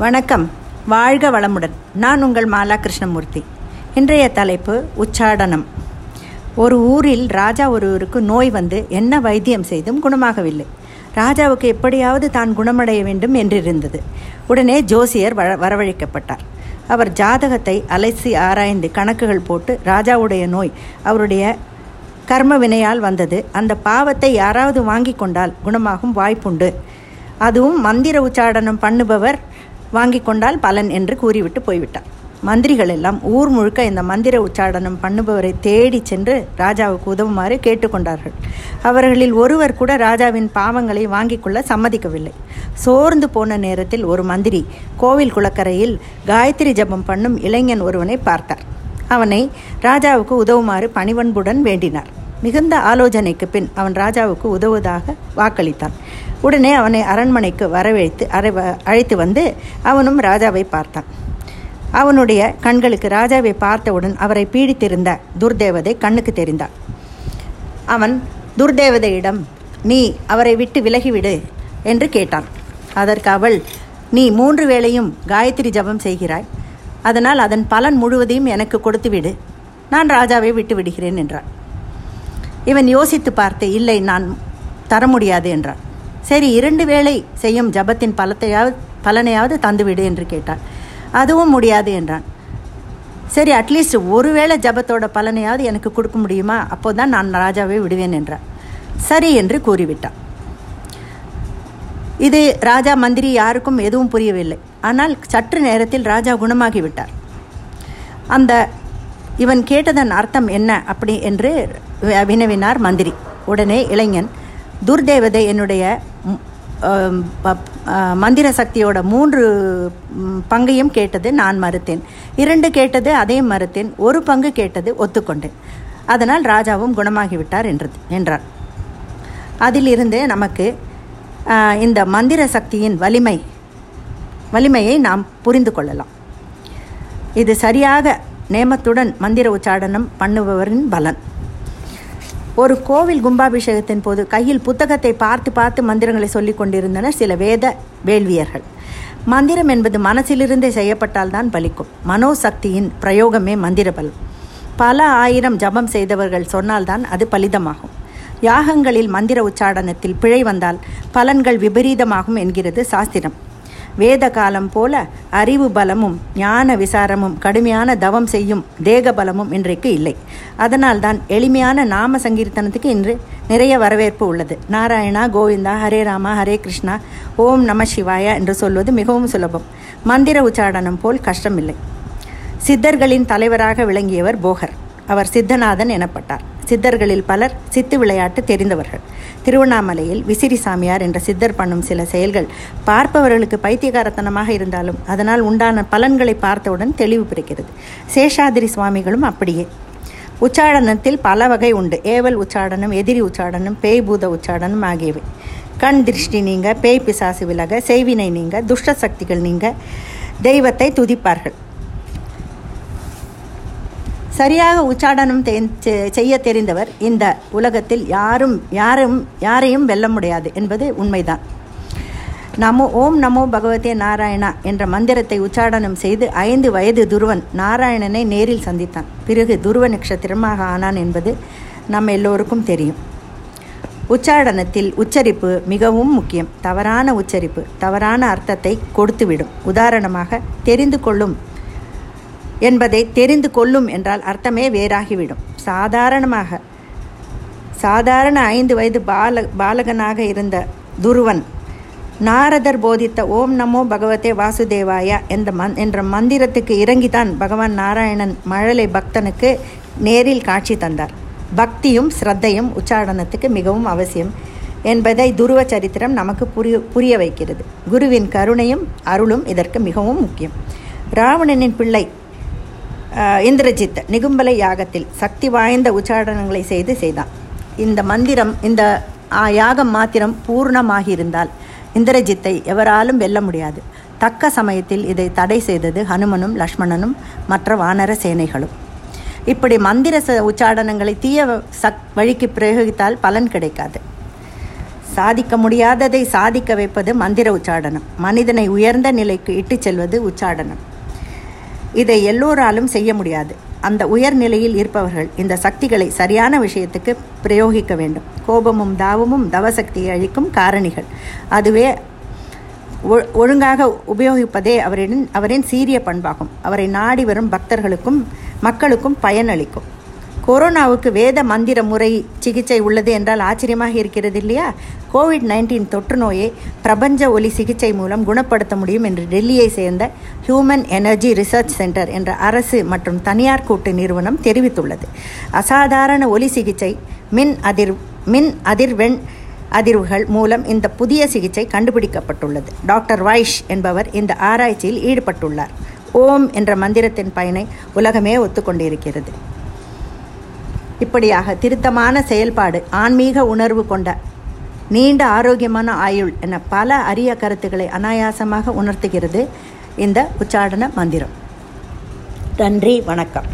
வணக்கம். வாழ்க வளமுடன். நான் உங்கள் மாலா கிருஷ்ணமூர்த்தி. இன்றைய தலைப்பு உச்சாடனம். ஒரு ஊரில் ராஜா ஒருவருக்கு நோய் வந்து என்ன வைத்தியம் செய்தும் குணமாகவில்லை. ராஜாவுக்கு எப்படியாவது தான் குணமடைய வேண்டும் என்றிருந்தது. உடனே ஜோசியர் வர வரவழைக்கப்பட்டார். அவர் ஜாதகத்தை அலசி ஆராய்ந்து கணக்குகள் போட்டு ராஜாவுடைய நோய் அவருடைய கர்ம வினையால் வந்தது. அந்த பாவத்தை யாராவது வாங்கி கொண்டால் குணமாகும் வாய்ப்புண்டு. அதுவும் மந்திர உச்சாடனம் பண்ணுபவர் வாங்கி கொண்டால் பலன் என்று கூறிவிட்டு போய்விட்டான். மந்திரிகள் எல்லாம் ஊர் முழுக்க இந்த மந்திர உச்சாடனம் பண்ணுபவரை தேடி சென்று ராஜாவுக்கு உதவுமாறு கேட்டுக்கொண்டார்கள். அவர்களில் ஒருவர் கூட ராஜாவின் பாவங்களை வாங்கிக் கொள்ள சம்மதிக்கவில்லை. சோர்ந்து போன நேரத்தில் ஒரு மந்திரி கோவில் குளக்கரையில் காயத்ரி ஜபம் பண்ணும் இளைஞன் ஒருவனை பார்த்தார். அவனை ராஜாவுக்கு உதவுமாறு பணிவன்புடன் வேண்டினார். மிகுந்த ஆலோசனைக்கு பின் அவன் ராஜாவுக்கு உதவுவதாக வாக்களித்தான். உடனே அவனை அரண்மனைக்கு வரவழைத்து அறை அழைத்து வந்து அவனும் ராஜாவை பார்த்தான். அவனுடைய கண்களுக்கு ராஜாவை பார்த்தவுடன் அவரை பீடித்திருந்த துர்தேவதை கண்ணுக்கு தெரிந்தாள் அவன் துர்தேவதையிடம் நீ அவரை விட்டு விலகிவிடு என்று கேட்டான். அதற்கு அவள் நீ மூன்று வேளையும் காயத்ரி ஜபம் செய்கிறாய். அதனால் அதன் பலன் முழுவதையும் எனக்கு கொடுத்துவிடு. நான் ராஜாவை விட்டு விடுகிறேன் என்றான். இவன் யோசித்து பார்த்து இல்லை நான் தர முடியாது என்றான். சரி இரண்டு வேளை செய்யும் ஜபத்தின் பலத்தையாவது பலனையாவது தந்துவிடு என்று கேட்டான். அதுவும் முடியாது என்றான். சரி அட்லீஸ்ட் ஒருவேளை ஜபத்தோட பலனையாவது எனக்கு கொடுக்க முடியுமா? அப்போ தான் நான் ராஜாவை விடுவேன் என்றான். சரி என்று கூறிவிட்டான். இது ராஜா மந்திரி யாருக்கும் எதுவும் புரியவில்லை. ஆனால் சற்று நேரத்தில் ராஜா குணமாகிவிட்டார். அந்த இவன் கேட்டதன் அர்த்தம் என்ன அப்படி என்று வினவினார் மந்திரி. உடனே இளைஞன் துர்தேவதை என்னுடைய மந்திர சக்தியோட மூன்று பங்கையும் கேட்டது நான் மறுத்தேன். இரண்டு கேட்டது அதையும் மறுத்தேன். ஒரு பங்கு கேட்டது ஒத்துக்கொண்டேன். அதனால் ராஜாவும் குணமாகிவிட்டார் என்றது என்றார். அதிலிருந்து நமக்கு இந்த மந்திர சக்தியின் வலிமை வலிமையை நாம் புரிந்து கொள்ளலாம். இது சரியாக நேமத்துடன் மந்திர உச்சாடனம் பண்ணுபவரின் பலன். ஒரு கோவில் கும்பாபிஷேகத்தின் போது கையில் புத்தகத்தை பார்த்து பார்த்து மந்திரங்களை சொல்லிக் கொண்டிருந்தனர் சில வேத வேள்வியர்கள். மந்திரம் என்பது மனசிலிருந்தே செய்யப்பட்டால்தான் பலிக்கும். மனோசக்தியின் பிரயோகமே மந்திர பலம் பல ஆயிரம் ஜபம் செய்தவர்கள் சொன்னால்தான் அது பலிதமாகும். யாகங்களில் மந்திர உச்சாடனத்தில் பிழை வந்தால் பலன்கள் விபரீதமாகும் என்கிறது சாஸ்திரம். வேத காலம் போல அறிவு பலமும் ஞான விசாரமும் கடுமையான தவம் செய்யும் தேக பலமும் இன்றைக்கு இல்லை. அதனால்தான் எளிமையான நாம சங்கீர்த்தனத்துக்கு இன்று நிறைய வரவேற்பு உள்ளது. நாராயணா கோவிந்தா ஹரே ராமா ஹரே கிருஷ்ணா ஓம் நம சிவாயா என்று சொல்வது மிகவும் சுலபம். மந்திர உச்சாடனம் போல் கஷ்டமில்லை. சித்தர்களின் தலைவராக விளங்கியவர் போகர். அவர் சித்தநாதன் எனப்பட்டார். சித்தர்களில் பலர் சித்து விளையாட்டு தெரிந்தவர்கள். திருவண்ணாமலையில் விசிறி சாமியார் என்ற சித்தர் பண்ணும் சில செயல்கள் பார்ப்பவர்களுக்கு பைத்தியகாரத்தனமாக இருந்தாலும் அதனால் உண்டான பலன்களை பார்த்தவுடன் தெளிவு பிறக்கிறது. சேஷாதிரி சுவாமிகளும் அப்படியே. உச்சாடனத்தில் பல வகை உண்டு. ஏவல் உச்சாடனம் எதிரி உச்சாடனம் பேய் பூத உச்சாடனம் ஆகியவை. கண் திருஷ்டி நீங்க பேய் பிசாசு விலக செய்வினை நீங்க துஷ்ட சக்திகள் நீங்க தெய்வத்தை துதிப்பார்கள். சரியாக உச்சாடனம் செய்ய தெரிந்தவர் இந்த உலகத்தில் யாரும் யாரும் யாரையும் வெல்ல முடியாது என்பது உண்மைதான். நமோ ஓம் நமோ பகவதே நாராயணா என்ற மந்திரத்தை உச்சாடனம் செய்து ஐந்து வயது துருவன் நாராயணனை நேரில் சந்தித்தான். பிறகு துருவ நட்சத்திரமாக ஆனான் என்பது நம் எல்லோருக்கும் தெரியும். உச்சாடனத்தில் உச்சரிப்பு மிகவும் முக்கியம். தவறான உச்சரிப்பு தவறான அர்த்தத்தை கொடுத்துவிடும். உதாரணமாக தெரிந்து கொள்ளும் என்பதை தெரிந்து கொள்ளும் என்றால் அர்த்தமே வேறாகிவிடும். சாதாரணமாக சாதாரண ஐந்து வயது பால பாலகனாக இருந்த துருவன் நாரதர் போதித்த ஓம் நமோ பகவதே வாசுதேவாயா என்ற மந் என்ற மந்திரத்துக்கு இறங்கித்தான் பகவான் நாராயணன் மழலை பக்தனுக்கு நேரில் காட்சி தந்தார். பக்தியும் ஸ்ரத்தையும் உச்சாரணத்துக்கு மிகவும் அவசியம் என்பதை துருவ சரித்திரம் நமக்கு புரிய புரிய வைக்கிறது. குருவின் கருணையும் அருளும் இதற்கு மிகவும் முக்கியம். ராவணனின் பிள்ளை இந்திரஜித் நிகும்பலை யாகத்தில் சக்தி வாய்ந்த உச்சாடனங்களை செய்து செய்தான். இந்த மந்திரம் இந்த யாகம் மாத்திரம் பூர்ணமாகியிருந்தால் இந்திரஜித்தை எவராலும் வெல்ல முடியாது. தக்க சமயத்தில் இதை தடை செய்தது ஹனுமனும் லக்ஷ்மணனும் மற்ற வானர சேனைகளும். இப்படி மந்திர உச்சாடனங்களை தீய சக் வழிக்கு பிரயோகித்தால் பலன் கிடைக்காது. சாதிக்க முடியாததை சாதிக்க வைப்பது மந்திர உச்சாடனம் மனிதனை உயர்ந்த நிலைக்கு இட்டுச் செல்வது உச்சாடனம் இதை எல்லோராலும் செய்ய முடியாது. அந்த உயர்நிலையில் இருப்பவர்கள் இந்த சக்திகளை சரியான விஷயத்துக்கு பிரயோகிக்க வேண்டும். கோபமும் தாவமும் தவசக்தியை அழிக்கும் காரணிகள். அதுவே ஒ- ஒழுங்காக உபயோகிப்பதே அவரின் அவரின் சீரிய பண்பாகும். அவரை நாடி வரும் பக்தர்களுக்கும் மக்களுக்கும் பயனளிக்கும். கொரோனாவுக்கு வேத மந்திர முறை சிகிச்சை உள்ளது என்றால் ஆச்சரியமாக இருக்கிறது இல்லையா? கோவிட் நைன்டீன் தொற்று நோயை பிரபஞ்ச ஒலி சிகிச்சை மூலம் குணப்படுத்த முடியும் என்று டெல்லியை சேர்ந்த ஹியூமன் எனர்ஜி ரிசர்ச் சென்டர் என்ற அரசு மற்றும் தனியார் கூட்டு நிறுவனம் தெரிவித்துள்ளது. அசாதாரண ஒலி சிகிச்சை மின் அதிர் மின் அதிர்வெண் அதிர்வுகள் மூலம் இந்த புதிய சிகிச்சை கண்டுபிடிக்கப்பட்டுள்ளது. டாக்டர் வைஷ் என்பவர் இந்த ஆராய்ச்சியில் ஈடுபட்டுள்ளார். ஓம் என்ற மந்திரத்தின் பயனை உலகமே ஒத்துக்கொண்டிருக்கிறது. இப்படியாக திருத்தமான செயல்பாடு ஆன்மீக உணர்வு கொண்ட நீண்ட ஆரோக்கியமான ஆயுள் என பல அரிய கருத்துக்களை அனாயாசமாக உணர்த்துகிறது இந்த உச்சாடன மந்திரம். நன்றி வணக்கம்.